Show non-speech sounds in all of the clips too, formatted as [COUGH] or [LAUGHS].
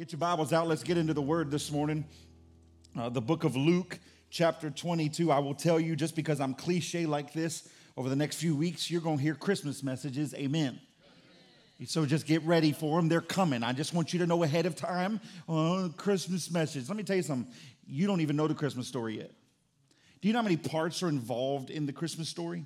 Get your Bibles out. Let's get into the word this morning. Uh, the book of Luke, chapter 22. I will tell you, just because I'm cliche like this, over the next few weeks, you're going to hear Christmas messages. Amen. So just get ready for them. They're coming. I just want you to know ahead of time. Oh, Christmas message. Let me tell you something. You don't even know the Christmas story yet. Do you know how many parts are involved in the Christmas story?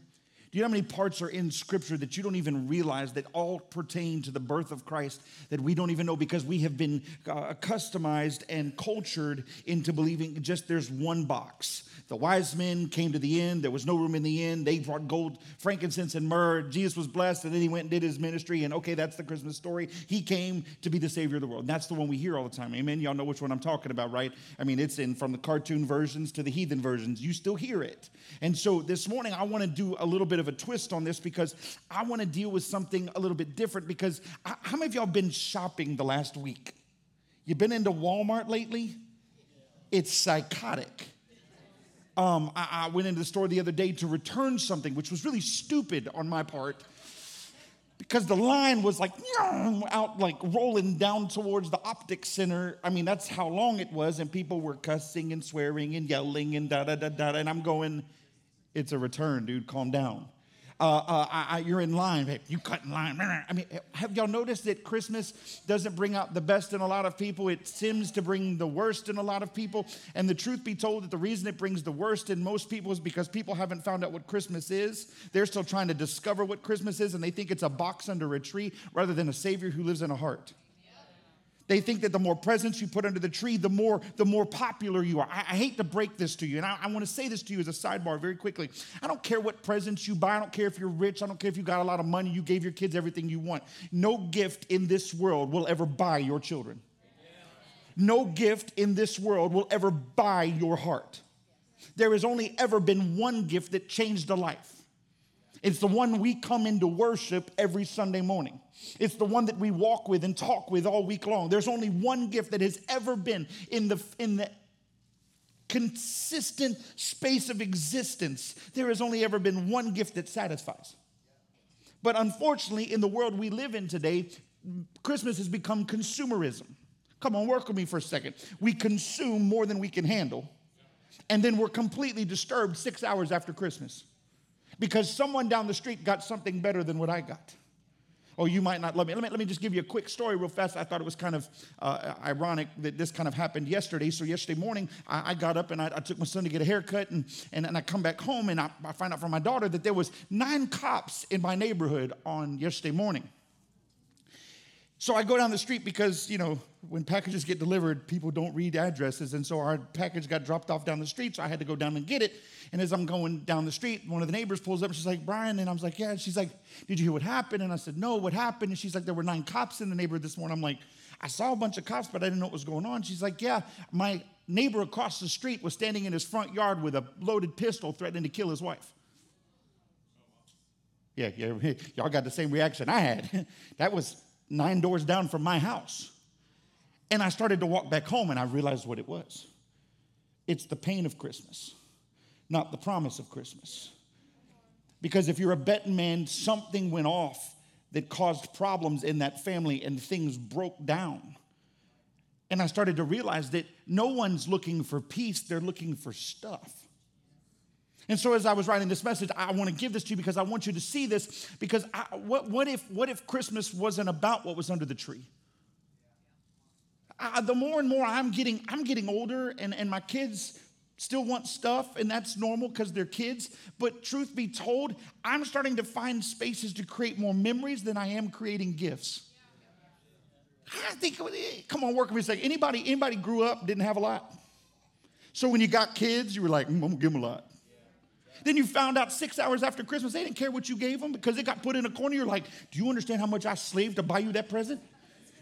Do you know how many parts are in Scripture that you don't even realize that all pertain to the birth of Christ that we don't even know because we have been uh, customized and cultured into believing just there's one box? The wise men came to the inn. There was no room in the inn. They brought gold, frankincense, and myrrh. Jesus was blessed, and then he went and did his ministry. And okay, that's the Christmas story. He came to be the Savior of the world. And that's the one we hear all the time. Amen. Y'all know which one I'm talking about, right? I mean, it's in from the cartoon versions to the heathen versions. You still hear it. And so this morning, I want to do a little bit of a twist on this because I want to deal with something a little bit different. Because how many of y'all been shopping the last week? You been into Walmart lately? It's psychotic um, I, I went into the store the other day to return something, which was really stupid on my part because the line was like out like rolling down towards the optic center i mean that's how long it was and people were cussing and swearing and yelling and da da da da and i'm going it's a return dude calm down uh, uh, I, I, you're in line. Hey, you cut in line. I mean, have y'all noticed that Christmas doesn't bring out the best in a lot of people? It seems to bring the worst in a lot of people. And the truth be told, that the reason it brings the worst in most people is because people haven't found out what Christmas is. They're still trying to discover what Christmas is, and they think it's a box under a tree rather than a Savior who lives in a heart. They think that the more presents you put under the tree, the more, the more popular you are. I, I hate to break this to you, and I, I want to say this to you as a sidebar very quickly. I don't care what presents you buy. I don't care if you're rich. I don't care if you got a lot of money. You gave your kids everything you want. No gift in this world will ever buy your children. No gift in this world will ever buy your heart. There has only ever been one gift that changed a life. It's the one we come into worship every Sunday morning. It's the one that we walk with and talk with all week long. There's only one gift that has ever been in the, in the consistent space of existence. There has only ever been one gift that satisfies. But unfortunately, in the world we live in today, Christmas has become consumerism. Come on, work with me for a second. We consume more than we can handle, and then we're completely disturbed six hours after Christmas because someone down the street got something better than what I got. Oh, you might not love me. Let me, let me just give you a quick story real fast. I thought it was kind of uh, ironic that this kind of happened yesterday. So, yesterday morning, I, I got up and I, I, took my son to get a haircut, and, and, and I come back home and I, I find out from my daughter that there was nine cops in my neighborhood on yesterday morning. So I go down the street because, you know, when packages get delivered, people don't read addresses. And so our package got dropped off down the street. So I had to go down and get it. And as I'm going down the street, one of the neighbors pulls up and she's like, Brian. And I was like, yeah. And she's like, did you hear what happened? And I said, no, what happened? And she's like, there were nine cops in the neighborhood this morning. I'm like, I saw a bunch of cops, but I didn't know what was going on. She's like, yeah, my neighbor across the street was standing in his front yard with a loaded pistol threatening to kill his wife. Yeah, yeah, [LAUGHS] y'all got the same reaction I had. [LAUGHS] that was nine doors down from my house. And I started to walk back home and I realized what it was it's the pain of Christmas, not the promise of Christmas. Because if you're a betting man, something went off that caused problems in that family and things broke down. And I started to realize that no one's looking for peace, they're looking for stuff. And so, as I was writing this message, I want to give this to you because I want you to see this. Because I, what, what, if, what if Christmas wasn't about what was under the tree? I, the more and more I'm getting, I'm getting older, and, and my kids still want stuff, and that's normal because they're kids. But truth be told, I'm starting to find spaces to create more memories than I am creating gifts. I think, come on, work with me a second. Anybody, anybody grew up, didn't have a lot? So when you got kids, you were like, mm, I'm gonna give them a lot. Then you found out six hours after Christmas, they didn't care what you gave them because it got put in a corner. You're like, Do you understand how much I slaved to buy you that present?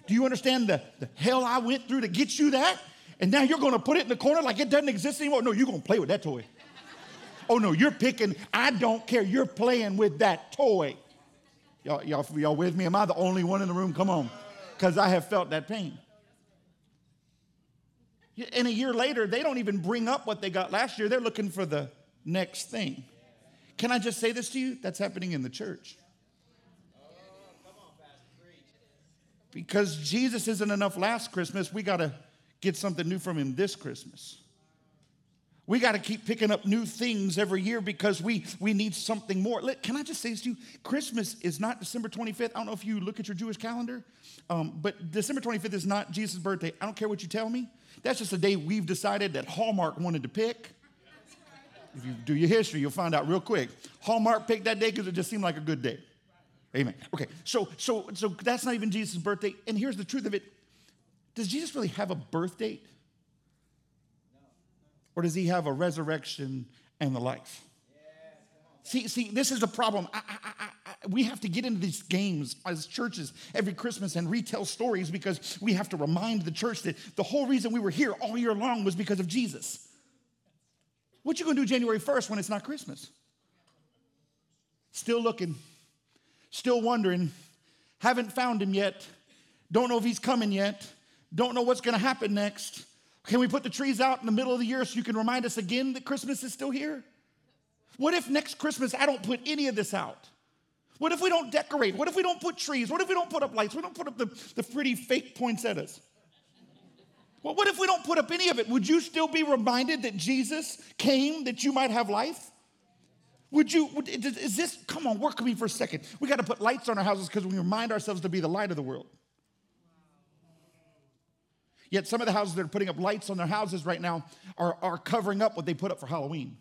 Do you understand the, the hell I went through to get you that? And now you're to put it in the corner like it doesn't exist anymore? No, you're to play with that toy. Oh, no, you're picking, I don't care. You're playing with that toy. Y'all, y'all, y'all with me? Am I the only one in the room? Come on. Because I have felt that pain. And a year later, they don't even bring up what they got last year. They're looking for the next thing. Can I just say this to you? That's happening in the church. Because Jesus isn't enough last Christmas, we got to get something new from him this Christmas. We got to keep picking up new things every year because we, we need something more. Can I just say this to you? Christmas is not December 25th. I don't know if you look at your Jewish calendar, um, but December 25th is not Jesus' birthday. I don't care what you tell me. That's just a day we've decided that Hallmark wanted to pick. If you do your history, you'll find out real quick. Hallmark picked that day because it just seemed like a good day. Amen. Okay, so so so that's not even Jesus' birthday. And here's the truth of it: Does Jesus really have a birth date? Or does he have a resurrection and the life? See, see, this is the problem. I, I, I, we have to get into these games as churches every Christmas and retell stories because we have to remind the church that the whole reason we were here all year long was because of Jesus. What you gonna do January 1st when it's not Christmas? Still looking, still wondering, haven't found him yet, don't know if he's coming yet, don't know what's gonna happen next. Can we put the trees out in the middle of the year so you can remind us again that Christmas is still here? What if next Christmas I don't put any of this out? What if we don't decorate? What if we don't put trees? What if we don't put up lights? We don't put up the, the pretty fake poinsettias? Well, what if we don't put up any of it? Would you still be reminded that Jesus came that you might have life? Would you, is this, come on, work with me for a second. We got to put lights on our houses because we remind ourselves to be the light of the world. Yet some of the houses that are putting up lights on their houses right now are, are covering up what they put up for Halloween.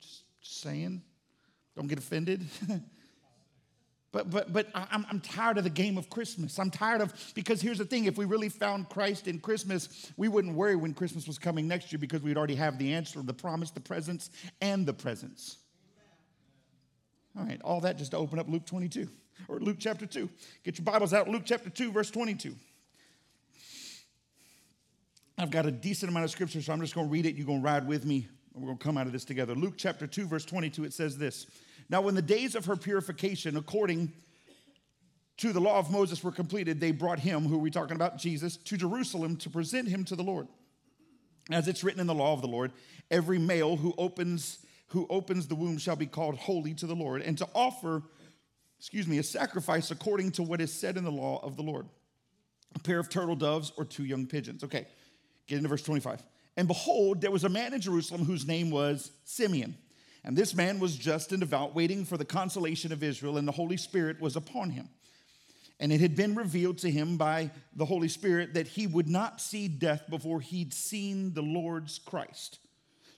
Just, saying, don't get offended. [LAUGHS] But, but, but I'm, I'm tired of the game of Christmas. I'm tired of, because here's the thing if we really found Christ in Christmas, we wouldn't worry when Christmas was coming next year because we'd already have the answer, the promise, the presence, and the presence. All right, all that just to open up Luke 22 or Luke chapter 2. Get your Bibles out, Luke chapter 2, verse 22. I've got a decent amount of scripture, so I'm just going to read it. You're going to ride with me. We're going to come out of this together. Luke chapter 2, verse 22, it says this Now, when the days of her purification, according to the law of Moses, were completed, they brought him, who are we talking about? Jesus, to Jerusalem to present him to the Lord. As it's written in the law of the Lord, every male who opens who opens the womb shall be called holy to the Lord, and to offer excuse me, a sacrifice according to what is said in the law of the Lord a pair of turtle doves or two young pigeons. Okay, get into verse 25. And behold, there was a man in Jerusalem whose name was Simeon. And this man was just and devout, waiting for the consolation of Israel, and the Holy Spirit was upon him. And it had been revealed to him by the Holy Spirit that he would not see death before he'd seen the Lord's Christ.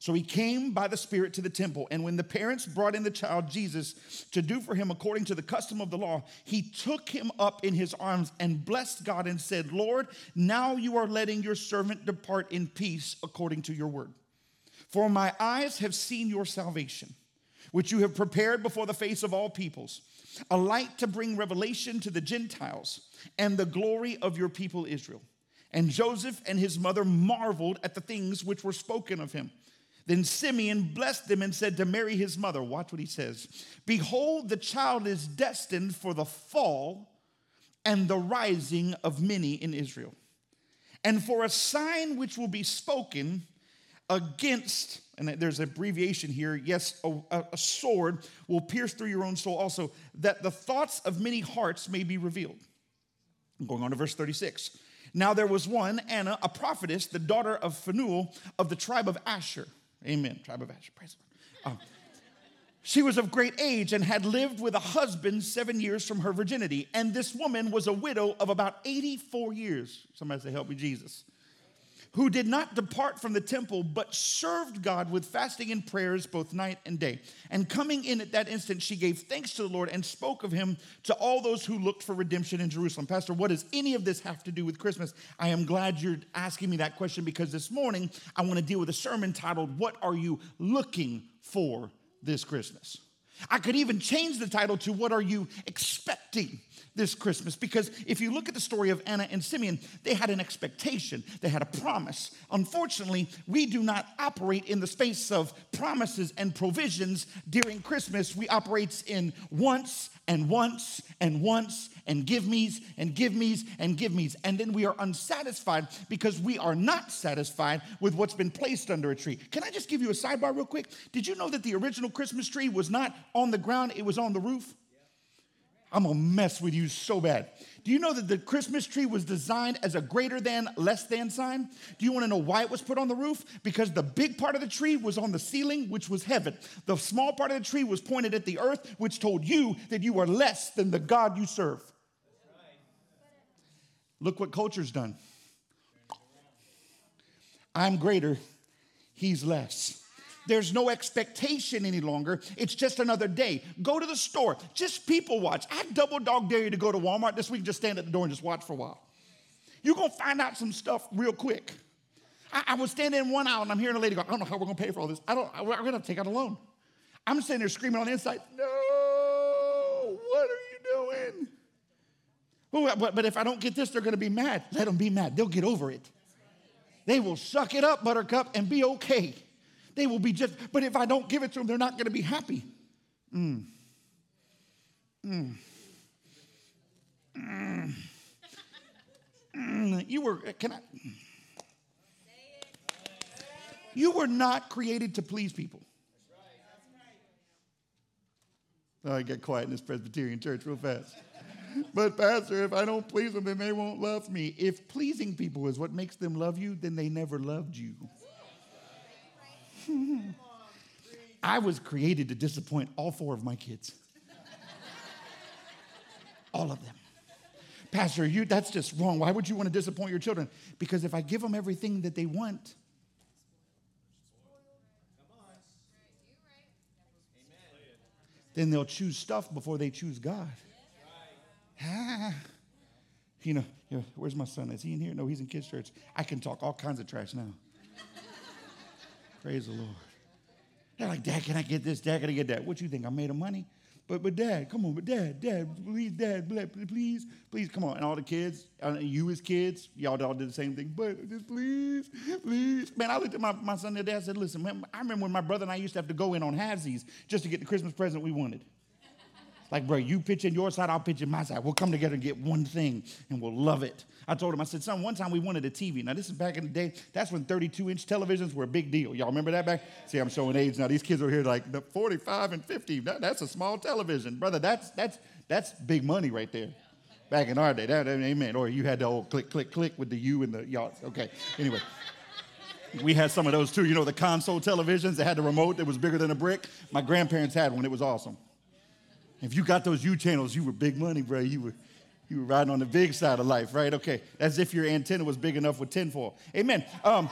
So he came by the Spirit to the temple. And when the parents brought in the child Jesus to do for him according to the custom of the law, he took him up in his arms and blessed God and said, Lord, now you are letting your servant depart in peace according to your word. For my eyes have seen your salvation, which you have prepared before the face of all peoples, a light to bring revelation to the Gentiles and the glory of your people Israel. And Joseph and his mother marveled at the things which were spoken of him. Then Simeon blessed them and said to Mary, his mother, watch what he says Behold, the child is destined for the fall and the rising of many in Israel, and for a sign which will be spoken against, and there's an abbreviation here, yes, a, a sword will pierce through your own soul also, that the thoughts of many hearts may be revealed. Going on to verse 36. Now there was one, Anna, a prophetess, the daughter of Phanuel of the tribe of Asher. Amen. Tribe of Asher. Praise the Lord. Um, she was of great age and had lived with a husband seven years from her virginity. And this woman was a widow of about 84 years. Somebody say, Help me, Jesus who did not depart from the temple, but served God with fasting and prayers both night and day. And coming in at that instant, she gave thanks to the Lord and spoke of him to all those who looked for redemption in Jerusalem. Pastor, what does any of this have to do with Christmas? I am glad you're asking me that question because this morning I want to deal with a sermon titled, What Are You Looking For This Christmas? I could even change the title to What Are You Expecting this Christmas because if you look at the story of Anna and Simeon, they had an expectation, they had a promise. Unfortunately, we do not operate in the space of promises and provisions during Christmas. We operate in once and once and once and give me's and give me's and give me's. And then we are unsatisfied because we are not satisfied with what's been placed under a tree. Can I just give you a sidebar real quick? Did you know that the original Christmas tree was not on the ground, it was on the roof? I'm gonna mess with you so bad. Do you know that the Christmas tree was designed as a greater than, less than sign? Do you wanna know why it was put on the roof? Because the big part of the tree was on the ceiling, which was heaven. The small part of the tree was pointed at the earth, which told you that you are less than the God you serve. Look what culture's done. I'm greater, he's less. There's no expectation any longer. It's just another day. Go to the store. Just people watch. I double dog dare you to go to Walmart this week, just stand at the door and just watch for a while. You're to find out some stuff real quick. I, I, was standing in one aisle and I'm hearing a lady go, I don't know how we're to pay for all this. I don't, we're to take out a loan. I'm sitting there screaming on the inside, no, what are you doing? But, but if I don't get this, they're going to be mad. Let them be mad. They'll get over it. They will suck it up, buttercup, and be okay. They will be just, but if I don't give it to them, they're not going to be happy. Mm. Mm. Mm. Mm. You were, can I? You were not created to please people. Oh, I get quiet in this Presbyterian church real fast. But, Pastor, if I don't please them, then they won't love me. If pleasing people is what makes them love you, then they never loved you. [LAUGHS] I was created to disappoint all four of my kids. all of them. Pastor, you that's just wrong. Why would you want to disappoint your children? Because if I give them everything that they want, then they'll choose stuff before they choose God. Ah. [LAUGHS] You know, you know, where's my son? Is he in here? No, he's in kids' church. I can talk all kinds of trash now. [LAUGHS] Praise the Lord. They're like, Dad, can I get this? Dad, can I get that? What you think? I made of money? But but dad, come on, but dad, dad, please, dad, please, please, come on. And all the kids, you as kids, y'all all did the same thing. But just please, please. Man, I looked at my, my son the other day, I said, listen, man, I remember when my brother and I used to have to go in on halvesies just to get the Christmas present we wanted. Like, bro, you pitch in your side, I'll pitch in my side. We'll come together and get one thing and we'll love it. I told him, I said, son, one time we wanted a TV. Now, this is back in the day. That's when 32 inch televisions were a big deal. Y'all remember that back? See, I'm showing age now. These kids are here like the 45 and 50. That, that's a small television. Brother, that's, that's, that's big money right there. Back in our day, that, amen. Or you had the old click, click, click with the U and the y'all. Okay, anyway. We had some of those too. You know, the console televisions that had the remote that was bigger than a brick. My grandparents had one. It was awesome. If you got those U channels, you were big money, bro. You were, you were riding on the big side of life, right? Okay. As if your antenna was big enough with tinfoil. Amen. Um,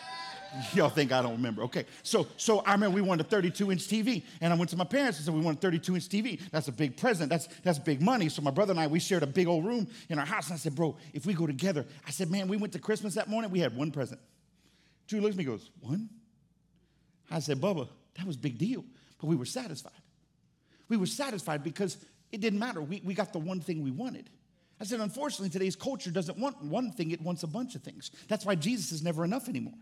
[LAUGHS] y'all think I don't remember. Okay. So, so I remember we wanted a 32 inch TV. And I went to my parents and said, we want a 32 inch TV. That's a big present. That's, that's big money. So my brother and I, we shared a big old room in our house. And I said, bro, if we go together, I said, man, we went to Christmas that morning. We had one present. Drew looks at me goes, one? I said, Bubba, that was big deal. But we were satisfied. We were satisfied because it didn't matter. We, we got the one thing we wanted. I said, unfortunately, today's culture doesn't want one thing, it wants a bunch of things. That's why Jesus is never enough anymore.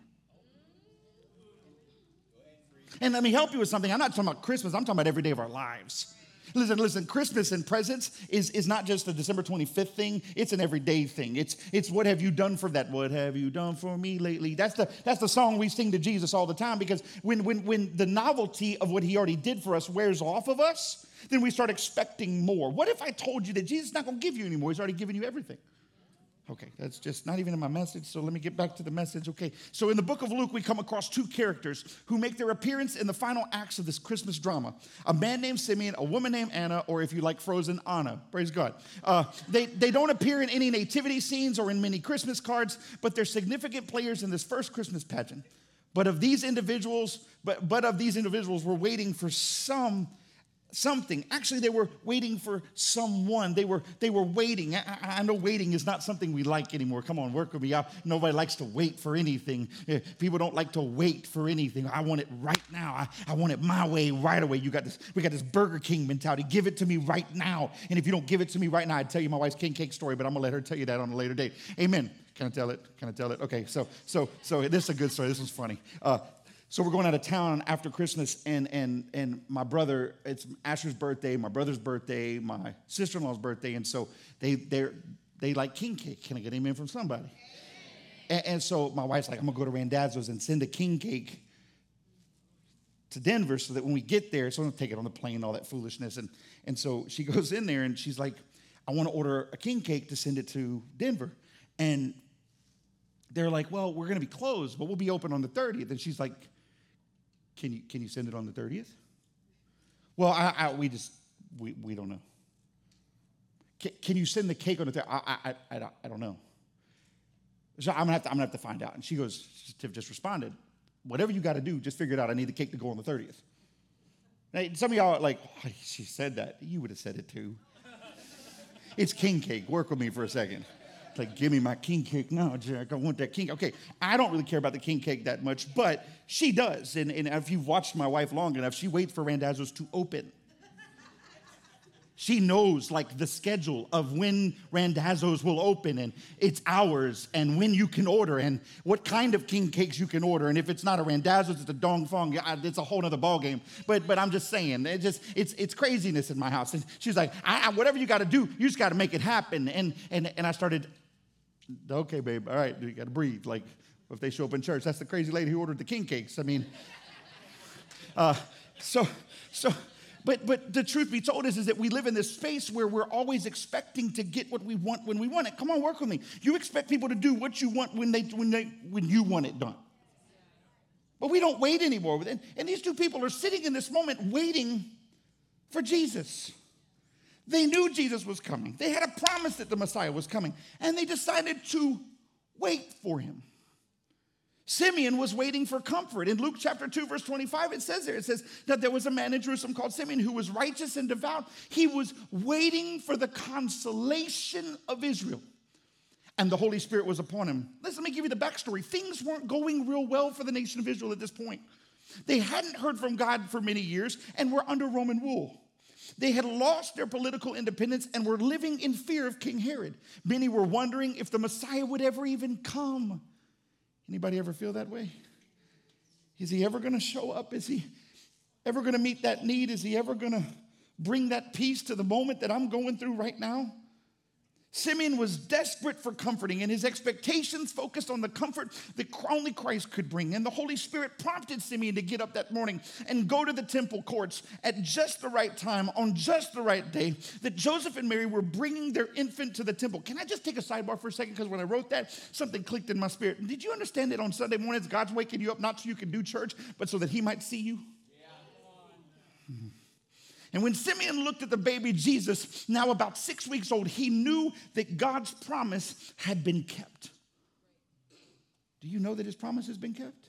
And let me help you with something. I'm not talking about Christmas, I'm talking about every day of our lives. Listen, listen, Christmas and presents is, is not just a December 25th thing, it's an everyday thing. It's, it's what have you done for that? What have you done for me lately? That's the, that's the song we sing to Jesus all the time because when, when, when the novelty of what he already did for us wears off of us, then we start expecting more. What if I told you that Jesus is not going to give you anymore? He's already given you everything. Okay, that's just not even in my message, so let me get back to the message. Okay, so in the book of Luke, we come across two characters who make their appearance in the final acts of this Christmas drama a man named Simeon, a woman named Anna, or if you like Frozen, Anna. Praise God. Uh, they, they don't appear in any nativity scenes or in many Christmas cards, but they're significant players in this first Christmas pageant. But of these individuals, but, but of these individuals, we're waiting for some something. Actually, they were waiting for someone. They were, they were waiting. I, I, know waiting is not something we like anymore. Come on, work with me. I, nobody likes to wait for anything. People don't like to wait for anything. I want it right now. I, I want it my way, right away. You got this, we got this Burger King mentality. Give it to me right now. And if you don't give it to me right now, I'd tell you my wife's king cake story, but I'm gonna let her tell you that on a later date. Amen. Can I tell it? Can I tell it? Okay, so so so this is a good story. This was funny. Uh, so we're going out of town after Christmas, and and and my brother, it's Asher's birthday, my brother's birthday, my sister-in-law's birthday, and so they they they like king cake. Can I get amen from somebody? And, and, so my wife's like, I'm gonna go to Randazzo's and send a king cake to Denver so that when we get there, so I'm gonna take it on the plane, all that foolishness. And, and so she [LAUGHS] goes in there and she's like, I want to order a king cake to send it to Denver. And they're like, well, we're going to be closed, but we'll be open on the 30th. And she's like, can you, can you send it on the 30th? Well, I, I, we just, we, we don't know. Can, can, you send the cake on the 30th? I, I, I, I don't know. So I'm gonna, have to, I'm gonna have to find out. And she goes, Tiff just responded, whatever you got to do, just figure it out. I need the cake to go on the 30th. Now, some of y'all are like, oh, she said that. You would have said it too. it's king cake. Work with me for a second like, give me my king cake now, Jack. I want that king. Okay, I don't really care about the king cake that much, but she does. And, and if you've watched my wife long enough, she waits for Randazzo's to open. She knows like the schedule of when Randazzo's will open and it's hours and when you can order and what kind of king cakes you can order. And if it's not a Randazzo's, it's a Dong Phuong. It's a whole other ballgame. But but I'm just saying, it just it's it's craziness in my house. And she's like, I, I, whatever you got to do, you just got to make it happen. And and and I started okay, babe, all right, you got to breathe. Like, if they show up in church, that's the crazy lady who ordered the king cakes. I mean, [LAUGHS] uh, so, so, but, but the truth be told is, is that we live in this space where we're always expecting to get what we want when we want it. Come on, work with me. You expect people to do what you want when, they, when, they, when you want it done. But we don't wait anymore. And, and these two people are sitting in this moment waiting for Jesus. They knew Jesus was coming. They had a promise that the Messiah was coming, and they decided to wait for him. Simeon was waiting for comfort. In Luke chapter 2, verse 25, it says there, it says that there was a man in Jerusalem called Simeon who was righteous and devout. He was waiting for the consolation of Israel. And the Holy Spirit was upon him. Listen, let me give you the backstory. Things weren't going real well for the nation of Israel at this point. They hadn't heard from God for many years and were under Roman rule. They had lost their political independence and were living in fear of King Herod. Many were wondering if the Messiah would ever even come. Anybody ever feel that way? Is he ever going to show up? Is he ever going to meet that need? Is he ever going to bring that peace to the moment that I'm going through right now? Simeon was desperate for comforting, and his expectations focused on the comfort that only Christ could bring. And the Holy Spirit prompted Simeon to get up that morning and go to the temple courts at just the right time, on just the right day, that Joseph and Mary were bringing their infant to the temple. Can I just take a sidebar for a second? Because when I wrote that, something clicked in my spirit. Did you understand that on Sunday mornings, God's waking you up not so you can do church, but so that He might see you? Yeah. Mm-hmm. And when Simeon looked at the baby Jesus, now about six weeks old, he knew that God's promise had been kept. Do you know that his promise has been kept?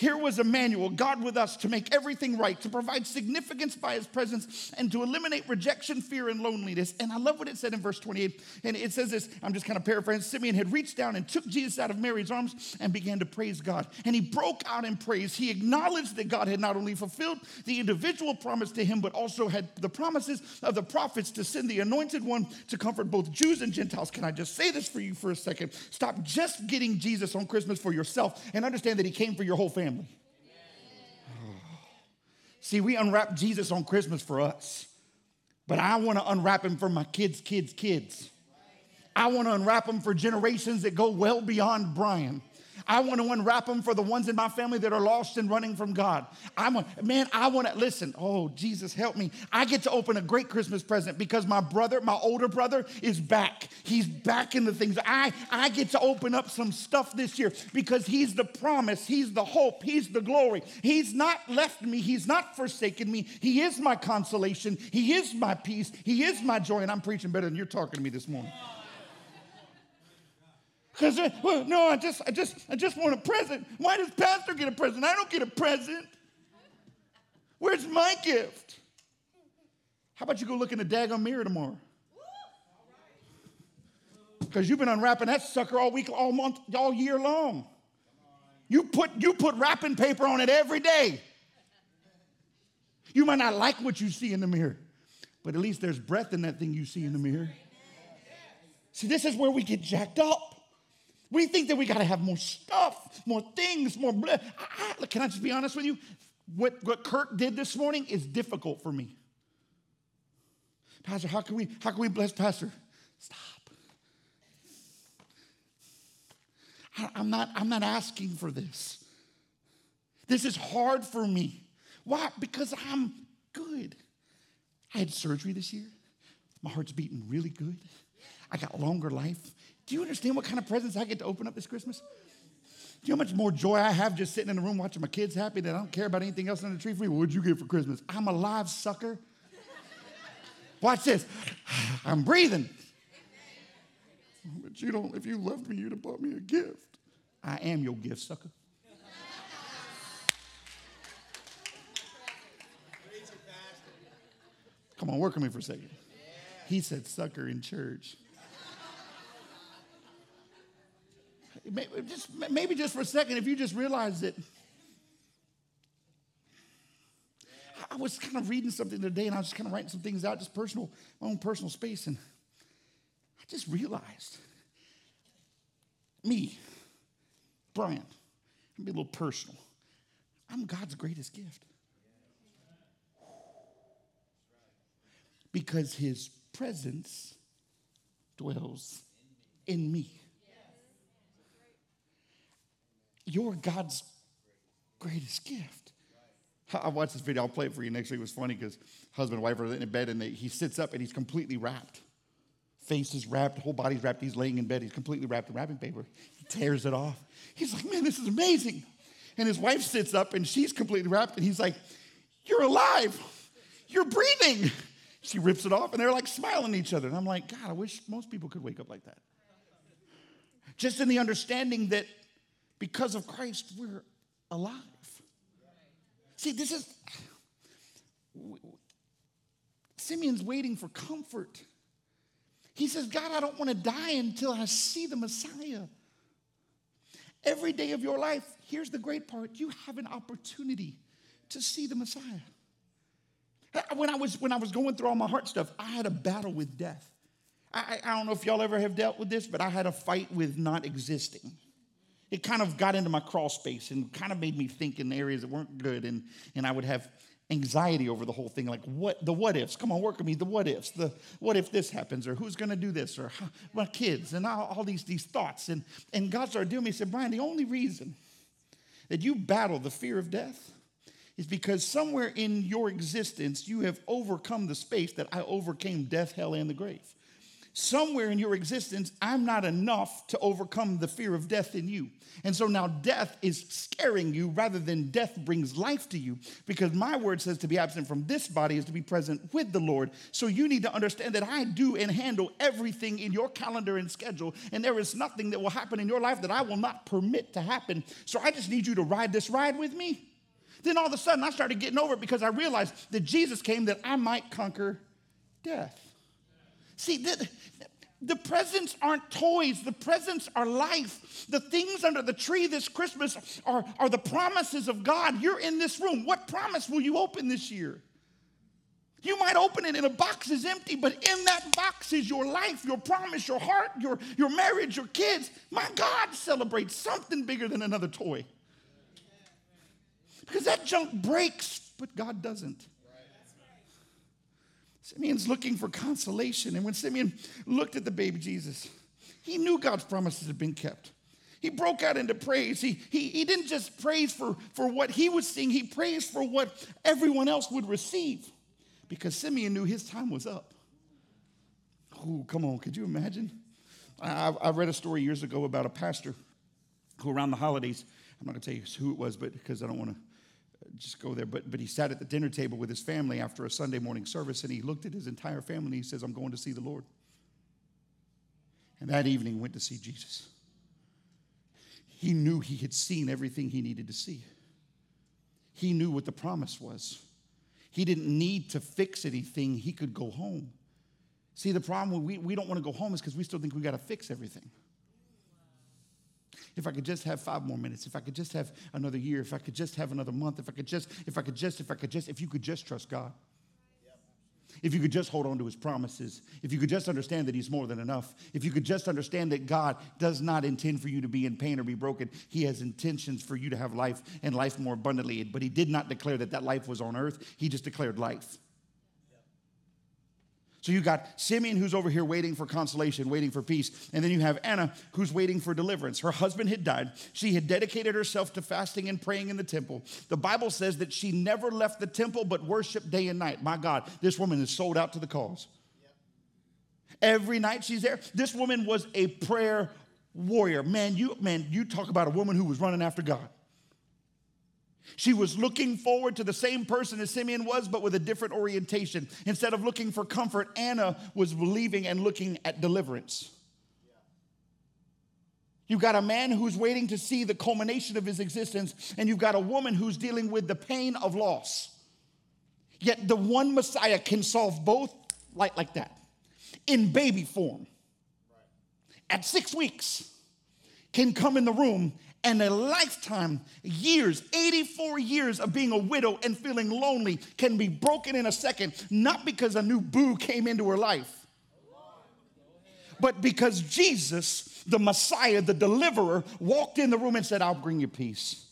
Here was Emmanuel, God with us, to make everything right, to provide significance by his presence, and to eliminate rejection, fear, and loneliness. And I love what it said in verse 28. And it says this I'm just kind of paraphrasing. Simeon had reached down and took Jesus out of Mary's arms and began to praise God. And he broke out in praise. He acknowledged that God had not only fulfilled the individual promise to him, but also had the promises of the prophets to send the anointed one to comfort both Jews and Gentiles. Can I just say this for you for a second? Stop just getting Jesus on Christmas for yourself and understand that he came for your whole family family. See, we unwrap Jesus on Christmas for us, but I want to unwrap him for my kids' kids' kids. I want to unwrap him for generations that go well beyond Brian. I want to unwrap them for the ones in my family that are lost and running from God. I want, man, I want to listen. Oh, Jesus, help me. I get to open a great Christmas present because my brother, my older brother, is back. He's back in the things. I, I get to open up some stuff this year because he's the promise, he's the hope, he's the glory. He's not left me, he's not forsaken me. He is my consolation, he is my peace, he is my joy. And I'm preaching better than you're talking to me this morning. Because uh, well, no, I just, I just, I just want a present. Why does pastor get a present? I don't get a present. Where's my gift? How about you go look in the daggone mirror tomorrow? Because you've been unwrapping that sucker all week, all month, all year long. You put, you put wrapping paper on it every day. You might not like what you see in the mirror, but at least there's breath in that thing you see in the mirror. See, this is where we get jacked up. We think that we got to have more stuff, more things, more. Blah. Can I just be honest with you? What, what Kirk did this morning is difficult for me. Pastor, how can we how can we bless Pastor? Stop. I, I'm not I'm not asking for this. This is hard for me. Why? Because I'm good. I had surgery this year. My heart's beating really good. I got longer life. Do you understand what kind of presents I get to open up this Christmas? Do you know how much more joy I have just sitting in the room watching my kids happy that I don't care about anything else under the tree for you? What'd you get for Christmas? I'm alive, sucker. Watch this. [SIGHS] I'm breathing. But you don't, if you loved me, you'd have bought me a gift. I am your gift, sucker. Come on, work on me for a second. He said sucker in church. Maybe just, maybe just for a second, if you just realize that. I was kind of reading something today and I was just kind of writing some things out, just personal, my own personal space. And I just realized me, Brian, I'm be a little personal. I'm God's greatest gift. Because his presence dwells in me. You're God's greatest gift. I watched this video. I'll play it for you next week. It was funny because husband and wife are in bed and they, he sits up and he's completely wrapped. Face is wrapped, whole body's wrapped. He's laying in bed. He's completely wrapped in wrapping paper. He tears it off. He's like, man, this is amazing. And his wife sits up and she's completely wrapped and he's like, you're alive. You're breathing. She rips it off and they're like smiling at each other. And I'm like, God, I wish most people could wake up like that. Just in the understanding that because of Christ, we're alive. See, this is, Simeon's waiting for comfort. He says, God, I don't want to die until I see the Messiah. Every day of your life, here's the great part you have an opportunity to see the Messiah. When I was, when I was going through all my heart stuff, I had a battle with death. I, I don't know if y'all ever have dealt with this, but I had a fight with not existing it kind of got into my crawl space and kind of made me think in areas that weren't good. And, and I would have anxiety over the whole thing like what the what ifs? Come on work with me the what ifs? The what if this happens or who's going to do this or my kids and all, all, these these thoughts. And and god started doing me he said brian the only reason that you battle the fear of death is because somewhere in your existence you have overcome the space that i overcame death hell and the grave somewhere in your existence, I'm not enough to overcome the fear of death in you. And so now death is scaring you rather than death brings life to you. Because my word says to be absent from this body is to be present with the Lord. So you need to understand that I do and handle everything in your calendar and schedule. And there is nothing that will happen in your life that I will not permit to happen. So I just need you to ride this ride with me. Then all of a sudden I started getting over it because I realized that Jesus came that I might conquer death. See, the, the presents aren't toys, the presents are life. The things under the tree this Christmas are, are the promises of God. You're in this room. What promise will you open this year? You might open it and a box is empty, but in that box is your life, your promise, your heart, your, your marriage, your kids. My God celebrates something bigger than another toy. Because that junk breaks, but God doesn't. Simeon's looking for consolation. And when Simeon looked at the baby Jesus, he knew God's promises had been kept. He broke out into praise. He, he, he didn't just praise for, for what he was seeing, he praised for what everyone else would receive because Simeon knew his time was up. Oh, come on, could you imagine? I, I read a story years ago about a pastor who, around the holidays, I'm not going to tell you who it was, but because I don't want to just go there. But, but he sat at the dinner table with his family after a Sunday morning service and he looked at his entire family and he says, I'm going to see the Lord. And that evening went to see Jesus. He knew he had seen everything he needed to see. He knew what the promise was. He didn't need to fix anything, he could go home. See, the problem we, we don't want to go home is because we still think we got to fix everything if I could just have five more minutes, if I could just have another year, if I could just have another month, if I could just, if I could just, if I could just, if you could just trust God. If you could just hold on to his promises, if you could just understand that he's more than enough, if you could just understand that God does not intend for you to be in pain or be broken, he has intentions for you to have life and life more abundantly. But he did not declare that that life was on earth, he just declared life. So you got Simeon who's over here waiting for consolation, waiting for peace. And then you have Anna who's waiting for deliverance. Her husband had died. She had dedicated herself to fasting and praying in the temple. The Bible says that she never left the temple but worshiped day and night. My God, this woman is sold out to the cause. Every night she's there. This woman was a prayer warrior. Man, you man, you talk about a woman who was running after God. She was looking forward to the same person as Simeon was, but with a different orientation. Instead of looking for comfort, Anna was believing and looking at deliverance. You've got a man who's waiting to see the culmination of his existence, and you've got a woman who's dealing with the pain of loss. Yet the one Messiah can solve both like, like that in baby form. At six weeks, can come in the room and a lifetime, years, 84 years of being a widow and feeling lonely can be broken in a second, not because a new boo came into her life, but because Jesus, the Messiah, the deliverer, walked in the room and said, I'll bring you peace.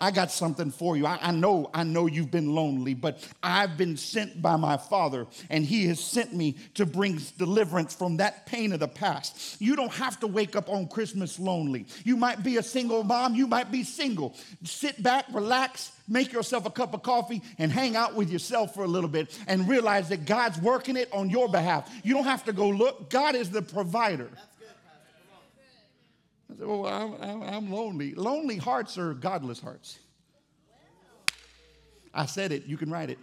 I got something for you. I, I, know, I know you've been lonely, but I've been sent by my Father, and He has sent me to bring deliverance from that pain of the past. You don't have to wake up on Christmas lonely. You might be a single mom, you might be single. Sit back, relax, make yourself a cup of coffee, and hang out with yourself for a little bit and realize that God's working it on your behalf. You don't have to go look, God is the provider. I said, Well, I'm, I'm, I'm lonely. Lonely hearts are godless hearts. I said it, you can write it.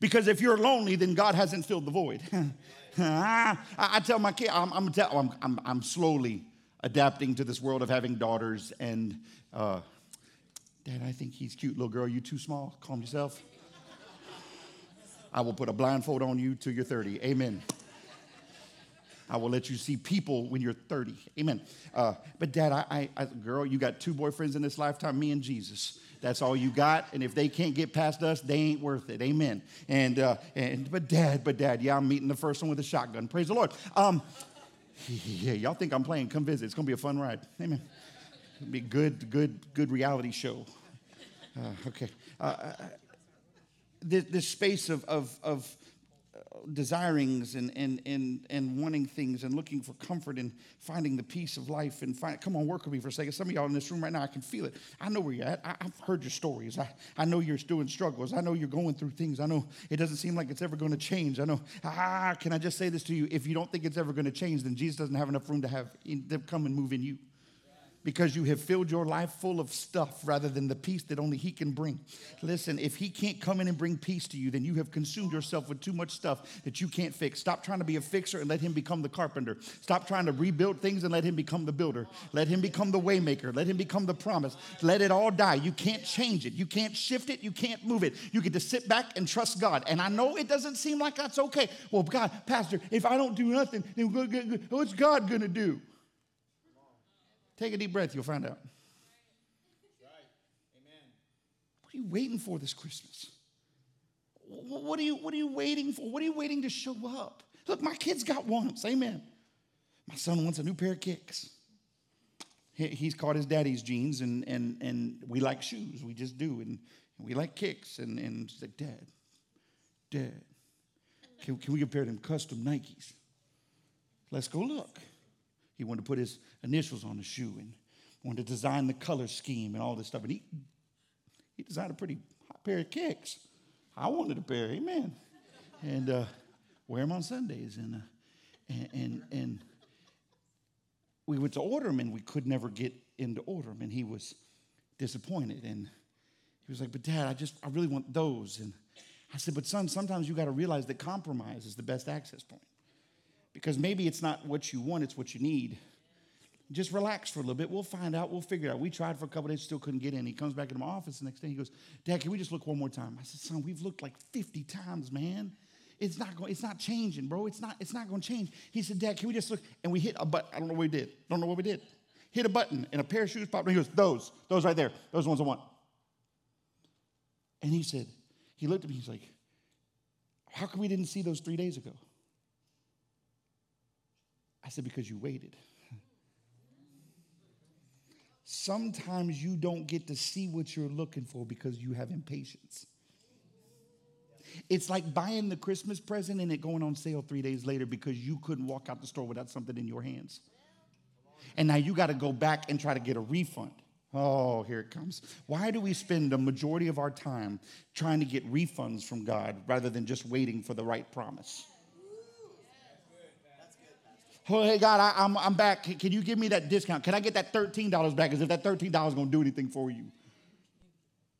Because if you're lonely, then God hasn't filled the void. [LAUGHS] I, I, tell my kid, I'm, I'm, tell, I'm, I'm, I'm, slowly adapting to this world of having daughters. And, uh, Dad, I think he's cute. Little girl, you too small. Calm yourself. I will put a blindfold on you till you're 30. Amen. I will let you see people when you're 30. Amen. Uh, but, Dad, I, I, I, girl, you got two boyfriends in this lifetime, me and Jesus. That's all you got. And if they can't get past us, they ain't worth it. Amen. And, uh, and but, Dad, but, Dad, yeah, I'm meeting the first one with a shotgun. Praise the Lord. Um, [LAUGHS] yeah, y'all think I'm playing? Come visit. It's going to be a fun ride. Amen. It'll be a good, good, good reality show. Uh, okay. Uh, uh this, this space of, of, of desirings and, and, and, and wanting things and looking for comfort and finding the peace of life and find, come on, work with me for a second. Some of y'all in this room right now, I can feel it. I know where you're at. I, have heard your stories. I, I know you're doing struggles. I know you're going through things. I know it doesn't seem like it's ever going to change. I know, ah, can I just say this to you? If you don't think it's ever going to change, then Jesus doesn't have enough room to have them come and move in you because you have filled your life full of stuff rather than the peace that only He can bring. Listen, if He can't come in and bring peace to you, then you have consumed yourself with too much stuff that you can't fix. Stop trying to be a fixer and let Him become the carpenter. Stop trying to rebuild things and let Him become the builder. Let Him become the waymaker. Let Him become the promise. Let it all die. You can't change it. You can't shift it. You can't move it. You get to sit back and trust God. And I know it doesn't seem like that's okay. Well, God, Pastor, if I don't do nothing, then what's God going to do? Take a deep breath, you'll find out. Amen. What are you waiting for this Christmas? What are, you, what are you waiting for? What are you waiting to show up? Look, my kids got once. Amen. My son wants a new pair of kicks. he's caught his daddy's genes, and, and, and we like shoes. We just do. And, we like kicks. And, and like, Dad, Dad, can, can we compare them custom Nikes? Let's go look. He wanted to put his initials on the shoe and wanted to design the color scheme and all this stuff. And he, he designed a pretty hot pair of kicks. I wanted a pair, amen. And uh, wear them on Sundays. And, uh, and, and, and, we went to order them and we could never get into order them. And he was disappointed. And he was like, But dad, I just, I really want those. And I said, But son, sometimes you got to realize that compromise is the best access point because maybe it's not what you want, it's what you need. Just relax for a little bit. We'll find out. We'll figure it out. We tried for a couple days, still couldn't get in. He comes back into my office the next day. He goes, Dad, can we just look one more time? I said, Son, we've looked like 50 times, man. It's not going, it's not changing, bro. It's not, it's not going to change. He said, Dad, can we just look? And we hit a button. I don't know what we did. Don't know what we did. Hit a button and a pair of shoes popped. And he goes, Those, those right there. Those ones I want. And he said, he looked at me, he's like, How come we didn't see those three days ago? I said, Because you waited. Sometimes you don't get to see what you're looking for because you have impatience. It's like buying the Christmas present and it going on sale three days later because you couldn't walk out the store without something in your hands. And now you got to go back and try to get a refund. Oh, here it comes. Why do we spend the majority of our time trying to get refunds from God rather than just waiting for the right promise? Oh, hey, God, I, am I'm, I'm back. Can you give me that discount? Can I get that $13 back as if that $13 is going to do anything for you?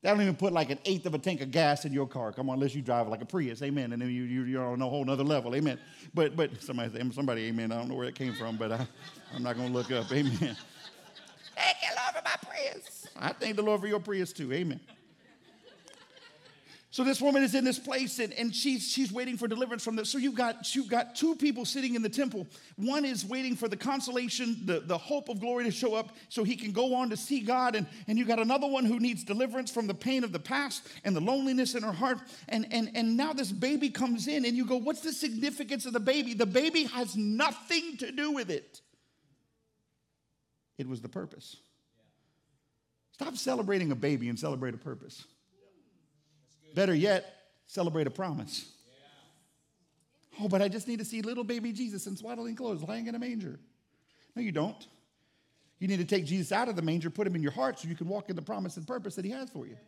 They don't even put like an eighth of a tank of gas in your car. Come on, unless you drive like a Prius, amen. And then you, you, you're on a whole nother level, amen. But, but somebody, somebody, amen. I don't know where it came from, but I, I'm not going to look up, amen. Thank you, Lord, for my Prius. I thank the Lord for your Prius too, amen. So this woman is in this place and, and she's, she's waiting for deliverance from this. So you've got, you've got two people sitting in the temple. One is waiting for the consolation, the, the hope of glory to show up so he can go on to see God. And, and you've got another one who needs deliverance from the pain of the past and the loneliness in her heart. And, and, and now this baby comes in and you go, what's the significance of the baby? The baby has nothing to do with it. It was the purpose. Stop celebrating a baby and celebrate a purpose. Better yet, celebrate a promise. Oh, but I just need to see little baby Jesus in swaddling clothes lying in a manger. No, you don't. You need to take Jesus out of the manger, put him in your heart so you can walk in the promise and purpose that he has for you.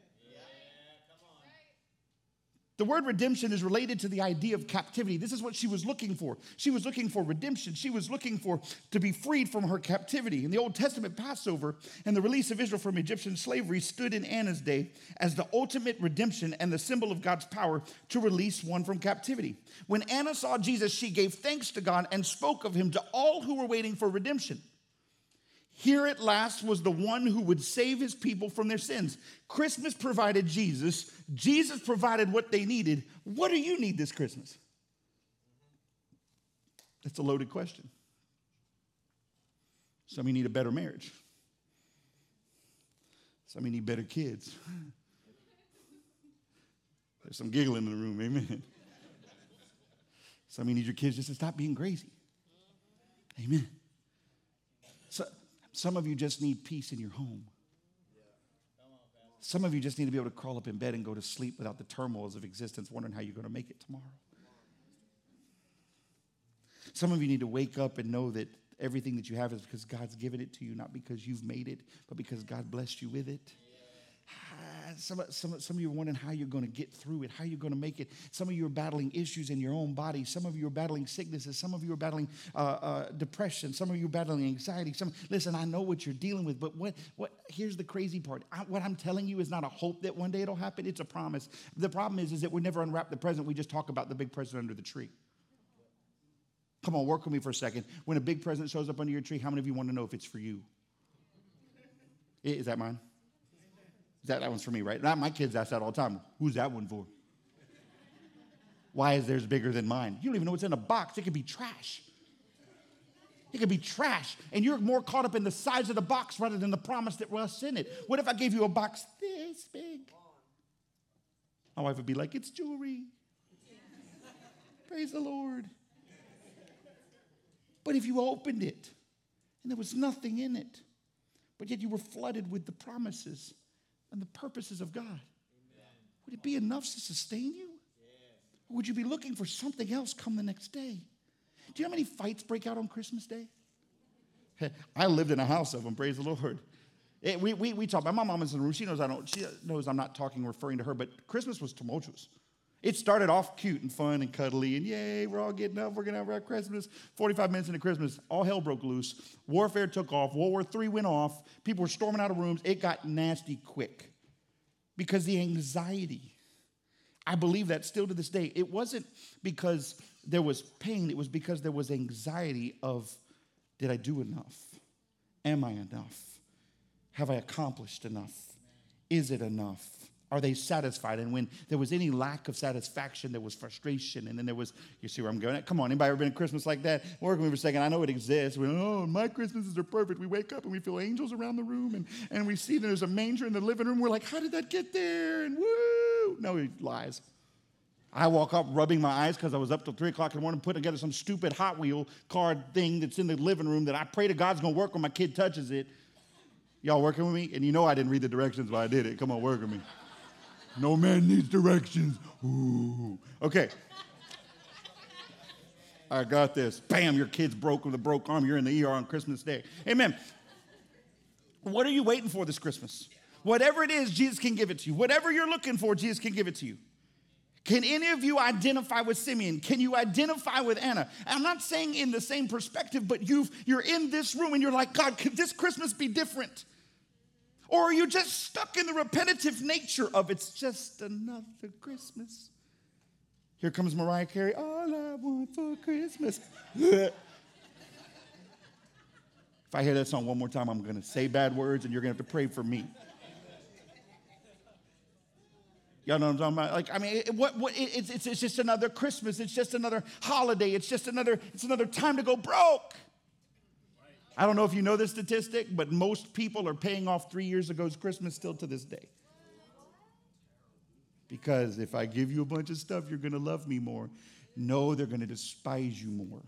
The word redemption is related to the idea of captivity. This is what she was looking for. She was looking for redemption. She was looking for to be freed from her captivity. In the Old Testament, Passover and the release of Israel from Egyptian slavery stood in Anna's day as the ultimate redemption and the symbol of God's power to release one from captivity. When Anna saw Jesus, she gave thanks to God and spoke of him to all who were waiting for redemption. Here at last was the one who would save his people from their sins. Christmas provided Jesus, Jesus provided what they needed. What do you need this Christmas? That's a loaded question. Some of you need a better marriage. Some of you need better kids. There's some giggling in the room, amen. Some of you need your kids just to stop being crazy. Amen. So, some of you just need peace in your home. Some of you just need to be able to crawl up in bed and go to sleep without the turmoils of existence, wondering how you're going to make it tomorrow. Some of you need to wake up and know that everything that you have is because God's given it to you, not because you've made it, but because God blessed you with it some, some, some of you are wondering how you're going to get through it, how you're going to make it. Some of you are battling issues in your own body. Some of you are battling sicknesses. Some of you are battling uh, uh, depression. Some of you are battling anxiety. Some, listen, I know what you're dealing with, but what, what, here's the crazy part. I, what I'm telling you is not a hope that one day it'll happen. It's a promise. The problem is, is that we never unwrap the present. We just talk about the big present under the tree. Come on, work with me for a second. When a big present shows up under your tree, how many of you want to know if it's for you? Is that mine? That, that one's for me, right? Not my kids ask that all the time. Who's that one for? Why is theirs bigger than mine? You don't even know what's in a box. It could be trash. It could be trash. And you're more caught up in the size of the box rather than the promise that was in it. What if I gave you a box this big? My wife would be like, it's jewelry. Praise the Lord. But if you opened it and there was nothing in it, but yet you were flooded with the promises and the purposes of God, Amen. would it be enough to sustain you? Or would you be looking for something else come the next day? Do you know how many fights break out on Christmas Day? [LAUGHS] I lived in a house of them, praise the Lord. It, we, we, we talk, my mom is in the room. She knows I don't, she knows I'm not talking, referring to her, but Christmas was tumultuous. It started off cute and fun and cuddly, and yay, we're all getting up, we're gonna have our Christmas. 45 minutes into Christmas, all hell broke loose. Warfare took off, World War III went off, people were storming out of rooms. It got nasty quick because the anxiety. I believe that still to this day. It wasn't because there was pain, it was because there was anxiety of did I do enough? Am I enough? Have I accomplished enough? Is it enough? Are they satisfied? And when there was any lack of satisfaction, there was frustration. And then there was, you see where I'm going at? Come on, anybody ever been at Christmas like that? Work with me for a second. I know it exists. We, oh, my Christmases are perfect. We wake up and we feel angels around the room and, and we see that there's a manger in the living room. We're like, how did that get there? And woo! No, he lies. I walk up rubbing my eyes because I was up till 3 o'clock in the morning putting together some stupid Hot Wheel card thing that's in the living room that I pray to God's to work when my kid touches it. Y'all working with me? And you know I didn't read the directions, but I did it. Come on, work with me. No man needs directions. Ooh. Okay. I got this. Bam, your kid's broke with a broke arm. You're in the ER on Christmas Day. Amen. What are you waiting for this Christmas? Whatever it is, Jesus can give it to you. Whatever you're looking for, Jesus can give it to you. Can any of you identify with Simeon? Can you identify with Anna? I'm not saying in the same perspective, but you you're in this room and you're like, God, could this Christmas be different? Or are you just stuck in the repetitive nature of it's just another Christmas? Here comes Mariah Carey. All I want for Christmas. [LAUGHS] if I hear that song one more time, I'm to say bad words and you're to have to pray for me. Y'all know what I'm talking about? Like, I mean, it, what, what, it, it's, it's just another Christmas. It's just another holiday. It's just another, it's another time to go broke. I don't know if you know this statistic, but most people are paying off three years ago's Christmas still to this day. Because if I give you a bunch of stuff, you're going to love me more. No, they're going to despise you more.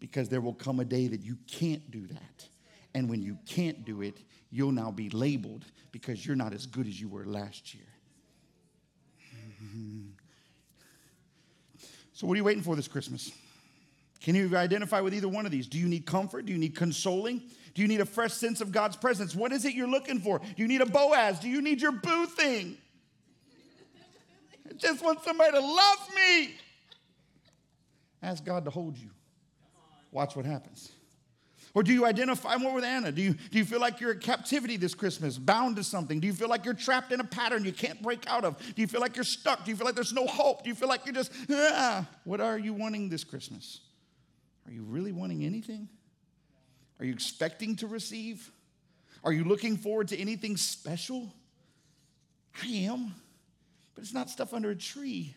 Because there will come a day that you can't do that. And when you can't do it, you'll now be labeled because you're not as good as you were last year. [LAUGHS] So, what are you waiting for this Christmas? Can you identify with either one of these? Do you need comfort? Do you need consoling? Do you need a fresh sense of God's presence? What is it you're looking for? Do you need a Boaz? Do you need your boo thing? I just want somebody to love me. Ask God to hold you. Watch what happens. Or do you identify more with Anna? Do you, do you feel like you're in captivity this Christmas, bound to something? Do you feel like you're trapped in a pattern you can't break out of? Do you feel like you're stuck? Do you feel like there's no hope? Do you feel like you're just, ah? What are you wanting this Christmas? Are you really wanting anything? Are you expecting to receive? Are you looking forward to anything special? I am, but it's not stuff under a tree.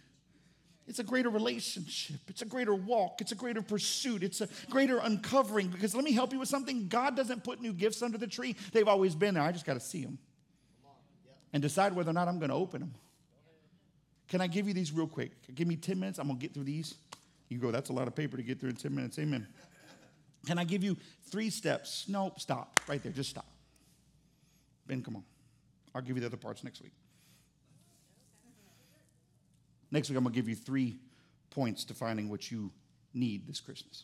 It's a greater relationship. It's a greater walk. It's a greater pursuit. It's a greater uncovering. Because let me help you with something God doesn't put new gifts under the tree, they've always been there. I just got to see them and decide whether or not I'm going to open them. Can I give you these real quick? Give me 10 minutes. I'm going to get through these. You go, that's a lot of paper to get through in 10 minutes. Amen. Can I give you three steps? No, stop. Right there. Just stop. Ben, come on. I'll give you the other parts next week. Next week, I'm going to give you three points to finding what you need this Christmas.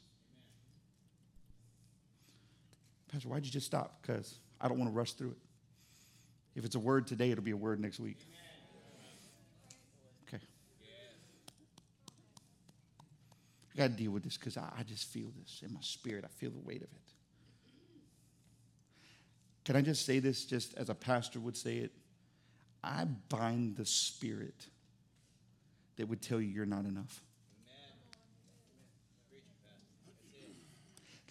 Pastor, why'd you just stop? Because I don't want to rush through it. If it's a word today, it'll be a word next week. I got to deal with this because I, I just feel this in my spirit. I feel the weight of it. Can I just say this just as a pastor would say it? I bind the spirit that would tell you you're not enough.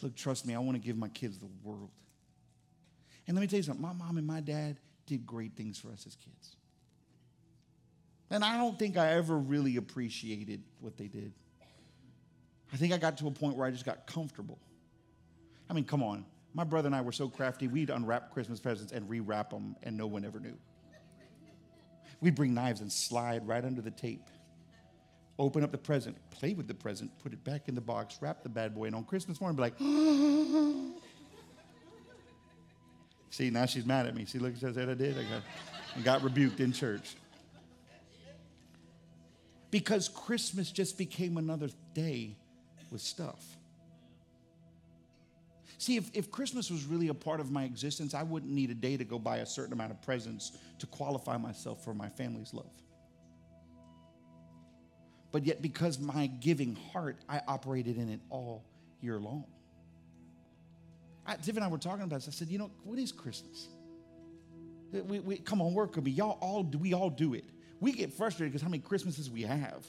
Look, trust me, I want to give my kids the world. And let me tell you something my mom and my dad did great things for us as kids. And I don't think I ever really appreciated what they did. I think I got to a point where I just got comfortable. I mean, come on. My brother and I were so crafty, we'd unwrap Christmas presents and rewrap them, and no one ever knew. We'd bring knives and slide right under the tape open up the present, play with the present, put it back in the box, wrap the bad boy, and on Christmas morning, be like, [GASPS] see, now she's mad at me. See, look, says that I did. I got, I got rebuked in church. Because Christmas just became another day with stuff. See, if, if Christmas was really a part of my existence, I wouldn't need a day to go buy a certain amount of presents to qualify myself for my family's love. But yet, because my giving heart, I operated in it all year long. I, Tiff and I were talking about this. I said, you know, what is Christmas? We, we, come on, work with me. Y'all all we all do it. We get frustrated because how many Christmases we have.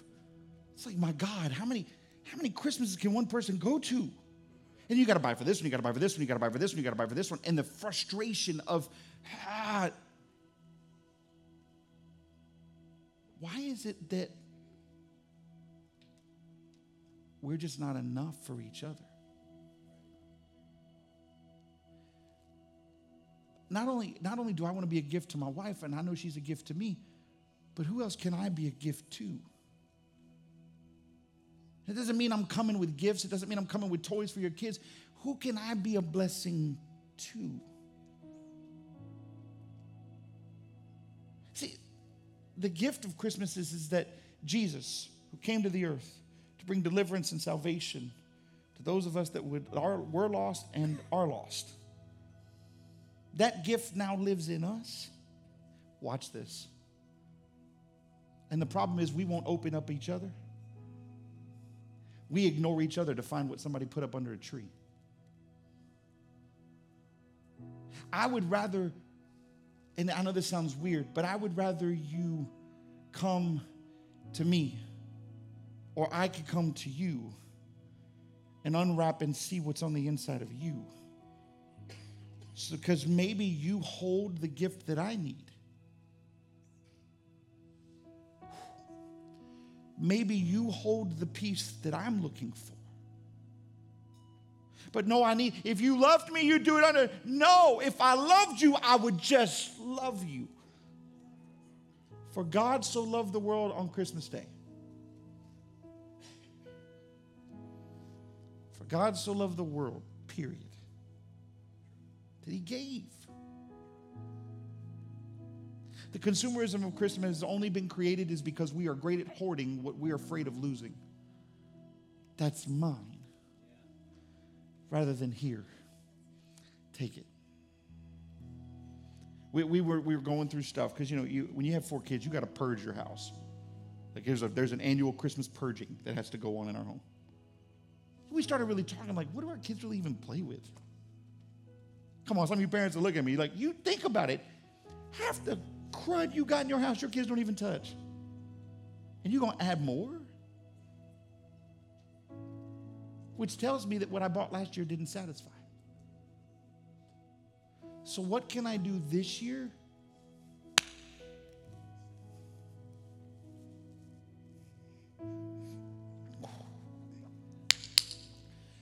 It's like, my God, how many, how many Christmases can one person go to? And you got to buy for this one, you got to buy for this one, you got to buy for this one, you got to buy for this one. And the frustration of, ah, why is it that we're just not enough for each other. Not only, not only do I want to be a gift to my wife, and I know she's a gift to me, but who else can I be a gift to? It doesn't mean I'm coming with gifts. It doesn't mean I'm coming with toys for your kids. Who can I be a blessing to? See, the gift of Christmas is, is that Jesus, who came to the earth to bring deliverance and salvation to those of us that would, are, were lost and are lost, that gift now lives in us. Watch this. And the problem is, we won't open up each other. We ignore each other to find what somebody put up under a tree. I would rather, and I know this sounds weird, but I would rather you come to me or I could come to you and unwrap and see what's on the inside of you. Because so, maybe you hold the gift that I need. Maybe you hold the peace that I'm looking for. But no, I need, if you loved me, you'd do it under. No, if I loved you, I would just love you. For God so loved the world on Christmas Day. For God so loved the world, period, that He gave. The consumerism of Christmas has only been created is because we are great at hoarding what we are afraid of losing. That's mine. Rather than here, take it. We, we, were, we were going through stuff because, you know, you, when you have four kids, you got to purge your house. Like there's, a, there's an annual Christmas purging that has to go on in our home. We started really talking like, what do our kids really even play with? Come on, some of you parents are looking at me like, you think about it. Half the crud you got in your house your kids don't even touch. And you're going to add more? Which tells me that what I bought last year didn't satisfy. So, what can I do this year?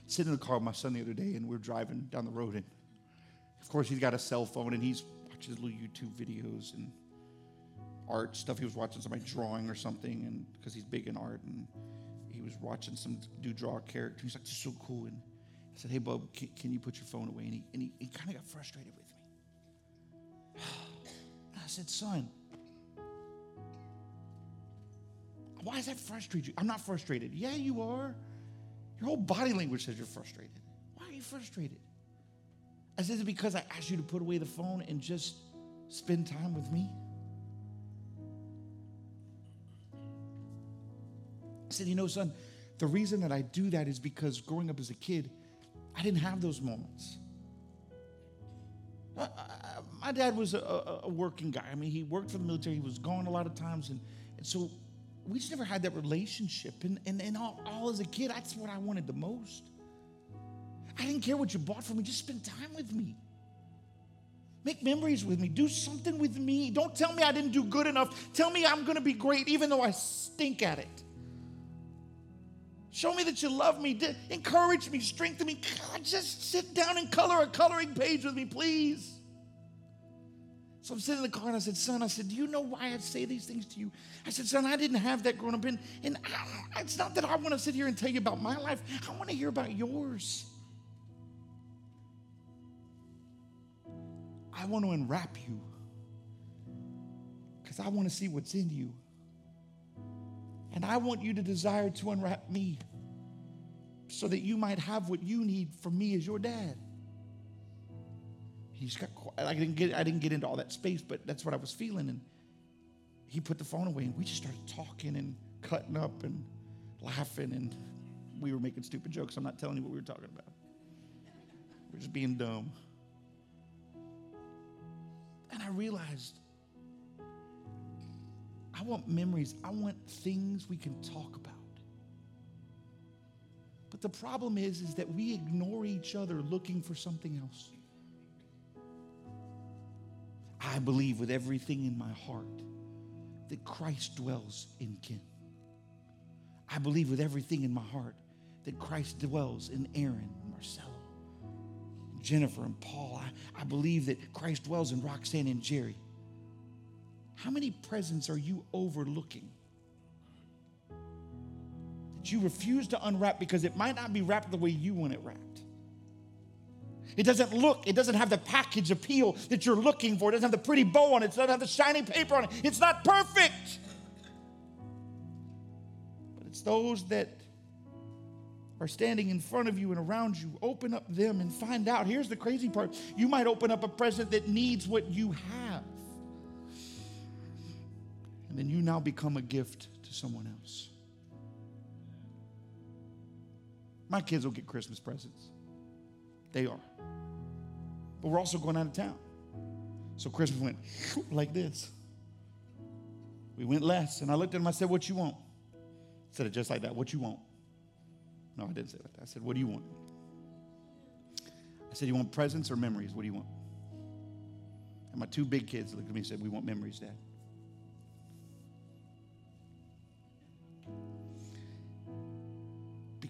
Sitting in the car with my son the other day, and we're driving down the road, and of course, he's got a cell phone, and he's watches little YouTube videos and art stuff. He was watching somebody drawing or something, and because he's big in art, and he was watching some dude draw a character. He's like, "This is so cool." And I said, "Hey, Bub, can, can you put your phone away?" And he, and he, he kind of got frustrated with me. [SIGHS] I said, "Son, why does that frustrate you?" I'm not frustrated. Yeah, you are. Your whole body language says you're frustrated. Why are you frustrated? I said, "Is it because I asked you to put away the phone and just spend time with me?" Said, You know, son, the reason that I do that is because growing up as a kid, I didn't have those moments. I, I, my dad was a, a, working guy. I mean, he worked for the military, he was gone a lot of times. And, and so we just never had that relationship. And, and, and all, all as a kid, that's what I wanted the most. I didn't care what you bought for me, just spend time with me. Make memories with me. Do something with me. Don't tell me I didn't do good enough. Tell me I'm going to be great, even though I stink at it. Show me that you love me. Encourage me, strengthen me. God, just sit down and color a coloring page with me, please. So I'm sitting in the car and I said, Son, I said, Do you know why I say these things to you? I said, Son, I didn't have that growing up. And, and I, it's not that I want to sit here and tell you about my life, I want to hear about yours. I want to enwrap you because I want to see what's in you. And I want you to desire to unwrap me so that you might have what you need from me as your dad. He's got I didn't get I didn't get into all that space, but that's what I was feeling. And he put the phone away and we just started talking and cutting up and laughing and we were making stupid jokes. I'm not telling you what we were talking about. We're just being dumb. And I realized I want memories. I want things we can talk about. But the problem is, is that we ignore each other looking for something else. I believe with everything in my heart that Christ dwells in Ken. I believe with everything in my heart that Christ dwells in Aaron, Marcelo, Jennifer, and Paul. I, I believe that Christ dwells in Roxanne and Jerry. How many presents are you overlooking? That you refuse to unwrap because it might not be wrapped the way you want it wrapped. It doesn't look, it doesn't have the package appeal that you're looking for. It doesn't have the pretty bow on it. It doesn't have the shiny paper on it. It's not perfect. But it's those that are standing in front of you and around you. Open up them and find out. Here's the crazy part you might open up a present that needs what you have. And then you now become a gift to someone else. My kids will get Christmas presents. They are. But we're also going out of town. So Christmas went like this. We went less. And I looked at him, I said, What you want? I said it just like that. What you want? No, I didn't say it like that. I said, What do you want? I said, You want presents or memories? What do you want? And my two big kids looked at me and said, We want memories, Dad.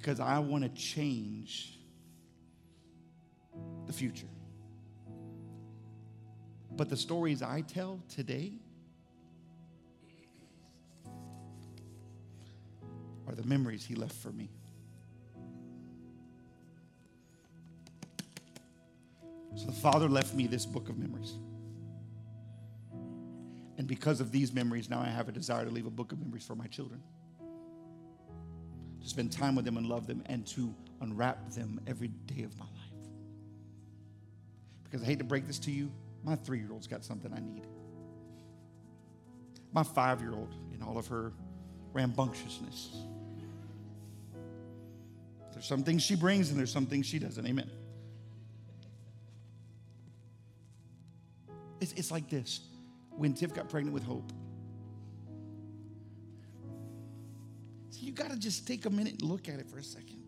Because I want to change the future. But the stories I tell today are the memories he left for me. So the Father left me this book of memories. And because of these memories, now I have a desire to leave a book of memories for my children. To spend time with them and love them and to unwrap them every day of my life. Because I hate to break this to you, my three year old's got something I need. My five year old, in all of her rambunctiousness. There's some things she brings and there's some things she doesn't. Amen. It's, it's like this when Tiff got pregnant with Hope. You got to just take a minute and look at it for a second.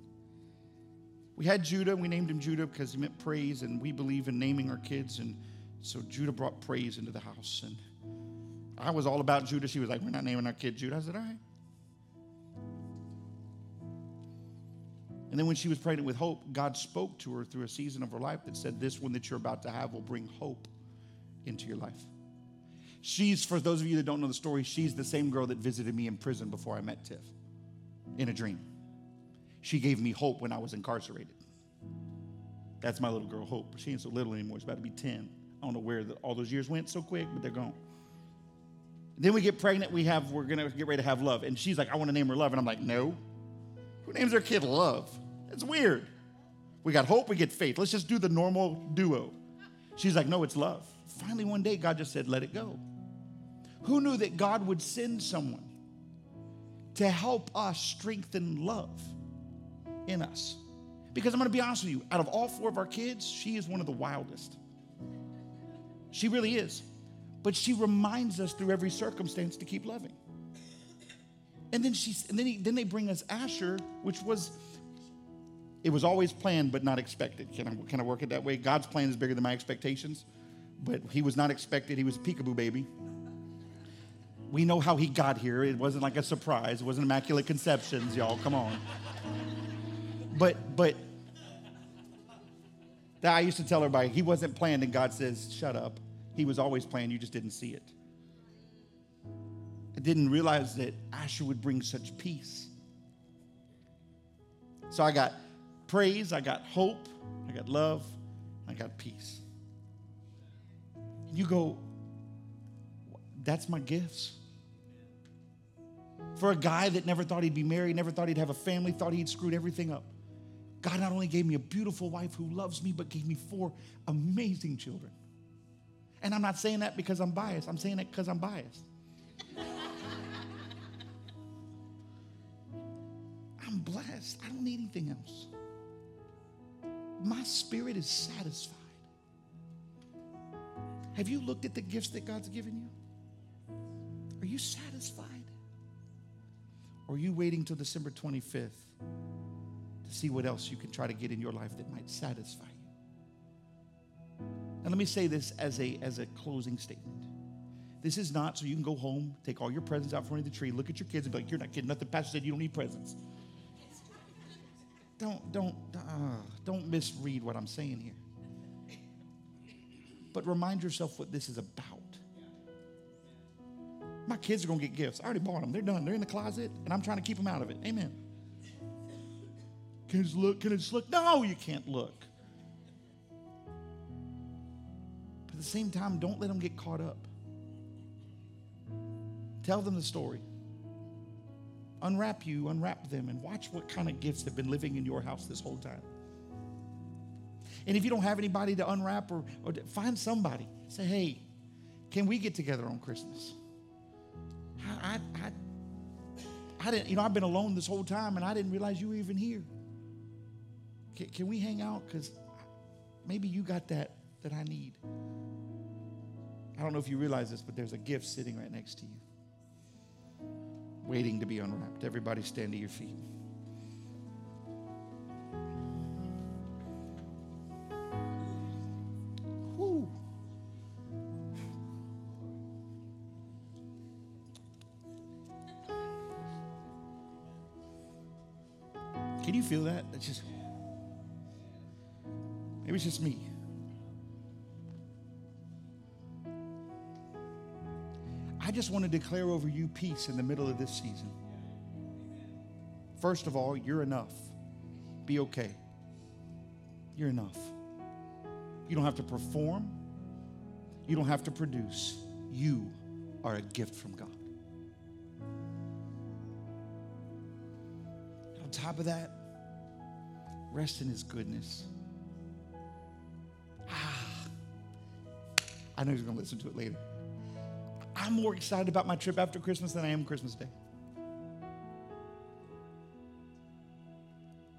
We had Judah, we named him Judah because he meant praise, and we believe in naming our kids. And so Judah brought praise into the house. And I was all about Judah. She was like, We're not naming our kid Judah. I said, All right. And then when she was pregnant with Hope, God spoke to her through a season of her life that said, This one that you're about to have will bring hope into your life. She's, for those of you that don't know the story, she's the same girl that visited me in prison before I met Tiff in a dream. She gave me hope when I was incarcerated. That's my little girl, Hope. She ain't so little anymore. She's about to be 10. I don't know where the, all those years went so quick, but they're gone. Then we get pregnant. We have, we're gonna get ready to have love, and she's like, "I want to name her Love," and I'm like, "No, who names their kid Love? It's weird." We got hope, we get faith. Let's just do the normal duo. She's like, "No, it's love." Finally, one day, God just said, "Let it go." Who knew that God would send someone to help us strengthen love? in us. Because I'm going to be honest with you, out of all four of our kids, she is one of the wildest. She really is. But she reminds us through every circumstance to keep loving. And then she's and then he, then they bring us Asher, which was it was always planned but not expected. Can I can I work it that way? God's plan is bigger than my expectations, but he was not expected. He was a peekaboo baby. We know how he got here. It wasn't like a surprise. It wasn't immaculate conceptions, y'all. Come on. But but I used to tell everybody he wasn't planned, and God says, "Shut up." He was always planned. You just didn't see it. I didn't realize that Asher would bring such peace. So I got praise, I got hope, I got love, I got peace. You go, that's my gifts. For a guy that never thought he'd be married, never thought he'd have a family, thought he'd screwed everything up. God not only gave me a beautiful wife who loves me, but gave me four amazing children. And I'm not saying that because I'm biased, I'm saying that because I'm biased. [LAUGHS] I'm blessed. I don't need anything else. My spirit is satisfied. Have you looked at the gifts that God's given you? Are you satisfied? Or are you waiting till December 25th to see what else you can try to get in your life that might satisfy you. And let me say this as a, as a closing statement. This is not so you can go home, take all your presents out front of the tree, look at your kids, and be like, "You're not getting nothing." Pastor said you don't need presents. Don't don't uh, don't misread what I'm saying here. But remind yourself what this is about. My kids are gonna get gifts. I already bought them. They're done. They're in the closet, and I'm trying to keep them out of it. Amen. Can I just look? Can I just look? No, you can't look. But at the same time, don't let them get caught up. Tell them the story. Unwrap you, unwrap them, and watch what kind of gifts have been living in your house this whole time. And if you don't have anybody to unwrap or, or find somebody, say, hey, can we get together on Christmas? I, I, I, didn't, you know, I've been alone this whole time and I didn't realize you were even here. Can, can we hang out? Because maybe you got that that I need. I don't know if you realize this, but there's a gift sitting right next to you waiting to be unwrapped. Everybody stand to your feet. Feel that? That's just maybe it's just me. I just want to declare over you peace in the middle of this season. First of all, you're enough. Be okay. You're enough. You don't have to perform, you don't have to produce. You are a gift from God. On top of that, rest in His goodness. Ah, I know He's going to listen to it later. I'm more excited about my trip after Christmas than I am Christmas Day.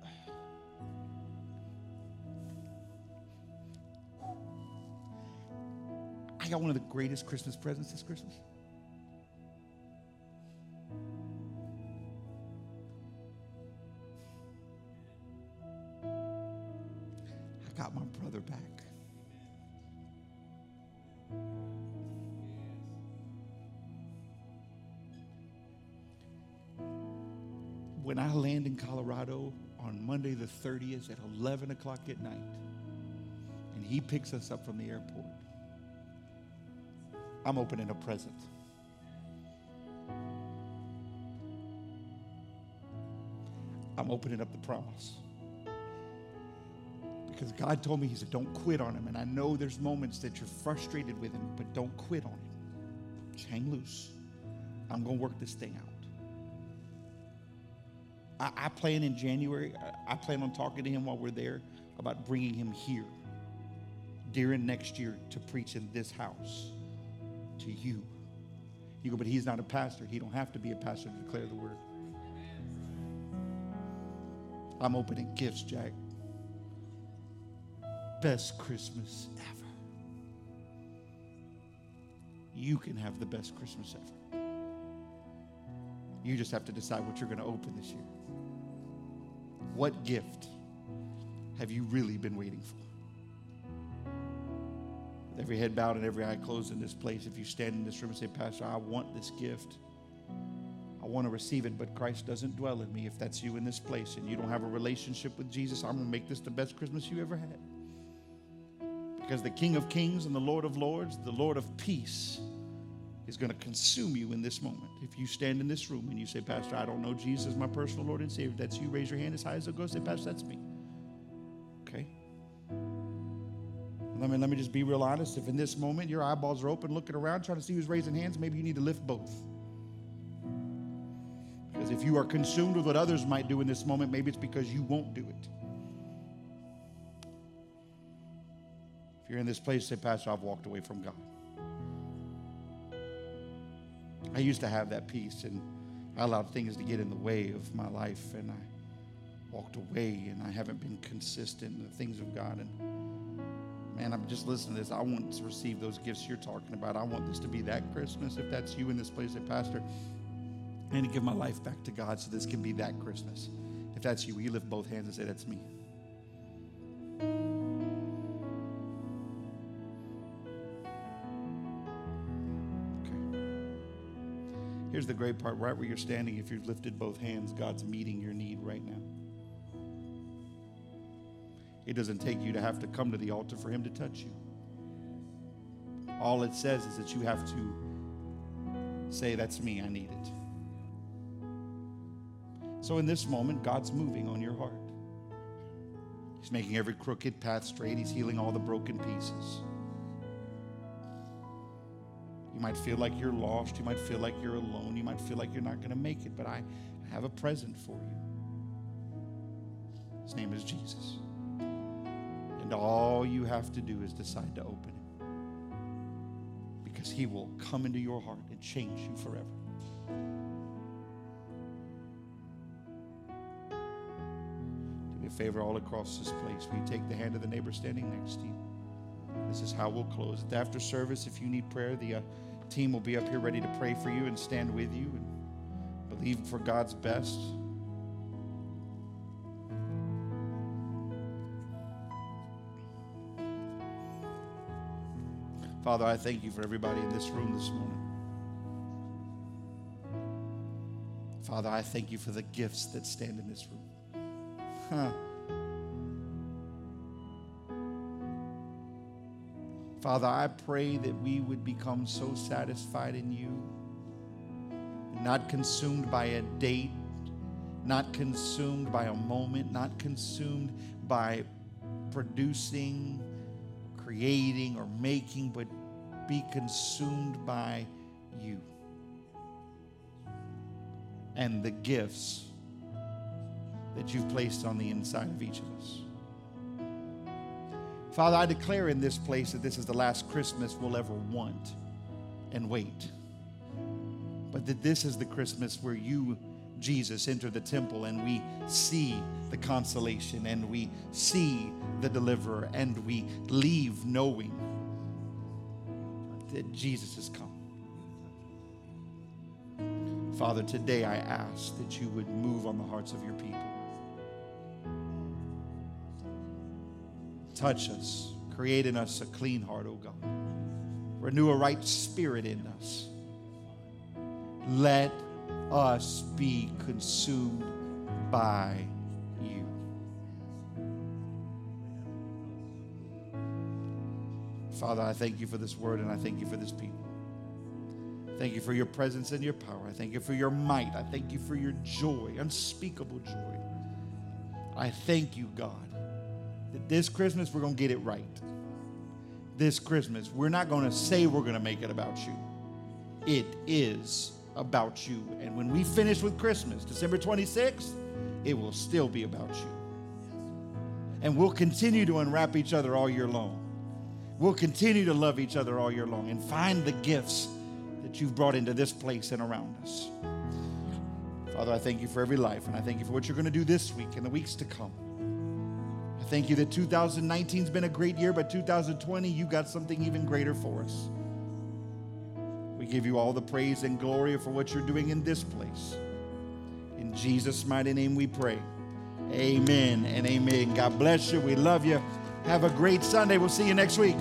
[SIGHS] I got one of the greatest Christmas presents this Christmas. 30 is at 11 o'clock at night. And he picks us up from the airport. I'm opening a present. I'm opening up the promise. Because God told me, He said, don't quit on Him. And I know there's moments that you're frustrated with Him, but don't quit on Him. Just hang loose. I'm going to work this thing out. I, I plan in January, I, I plan on talking to him while we're there about bringing him here during next year to preach in this house to you. You go, but he's not a pastor. He don't have to be a pastor to declare the word. I'm opening gifts, Jack. Best Christmas ever. You can have the best Christmas ever. You just have to decide what you're going to open this year. What gift have you really been waiting for? With every head bowed and every eye closed in this place, if you stand in this room and say, Pastor, I want this gift. I want to receive it, but Christ doesn't dwell in me. If that's you in this place and you don't have a relationship with Jesus, I'm going to make this the best Christmas you ever had. Because the King of Kings and the Lord of Lords, the Lord of peace, is going to consume you in this moment. If you stand in this room and you say, Pastor, I don't know Jesus my personal Lord and Savior, that's you, raise your hand as high as it goes. Say, Pastor, that's me. Okay? Let me, let me just be real honest. If in this moment your eyeballs are open, looking around, trying to see who's raising hands, maybe you need to lift both. Because if you are consumed with what others might do in this moment, maybe it's because you won't do it. If you're in this place, say, Pastor, I've walked away from God. I used to have that peace, and I allowed things to get in the way of my life, and I walked away, and I haven't been consistent in the things of God. And man, I'm just listening to this. I want to receive those gifts you're talking about. I want this to be that Christmas. If that's you in this place, say, Pastor, I need to give my life back to God so this can be that Christmas. If that's you, will you lift both hands and say, That's me? Here's the great part right where you're standing, if you've lifted both hands, God's meeting your need right now. It doesn't take you to have to come to the altar for Him to touch you. All it says is that you have to say, That's me, I need it. So in this moment, God's moving on your heart. He's making every crooked path straight, He's healing all the broken pieces. You might feel like you're lost. You might feel like you're alone. You might feel like you're not going to make it, but I have a present for you. His name is Jesus. And all you have to do is decide to open it. Because he will come into your heart and change you forever. Do me a favor all across this place. Will you take the hand of the neighbor standing next to you? This is how we'll close. After service, if you need prayer, the uh, team will be up here ready to pray for you and stand with you and believe for God's best. Father, I thank you for everybody in this room this morning. Father, I thank you for the gifts that stand in this room. Huh. Father, I pray that we would become so satisfied in you, not consumed by a date, not consumed by a moment, not consumed by producing, creating, or making, but be consumed by you and the gifts that you've placed on the inside of each of us. Father, I declare in this place that this is the last Christmas we'll ever want and wait. But that this is the Christmas where you, Jesus, enter the temple and we see the consolation and we see the deliverer and we leave knowing that Jesus has come. Father, today I ask that you would move on the hearts of your people. Touch us, create in us a clean heart, O God. Renew a right spirit in us. Let us be consumed by you. Father, I thank you for this word and I thank you for this people. Thank you for your presence and your power. I thank you for your might. I thank you for your joy, unspeakable joy. I thank you, God, that this Christmas we're going to get it right. This Christmas, we're not going to say we're going to make it about you. It is about you. And when we finish with Christmas, December 26th, it will still be about you. And we'll continue to unwrap each other all year long. We'll continue to love each other all year long and find the gifts that you've brought into this place and around us. Father, I thank you for every life, and I thank you for what you're going to do this week and the weeks to come. Thank you that 2019 has been a great year, but 2020, you got something even greater for us. We give you all the praise and glory for what you're doing in this place. In Jesus' mighty name we pray. Amen and amen. God bless you. We love you. Have a great Sunday. We'll see you next week.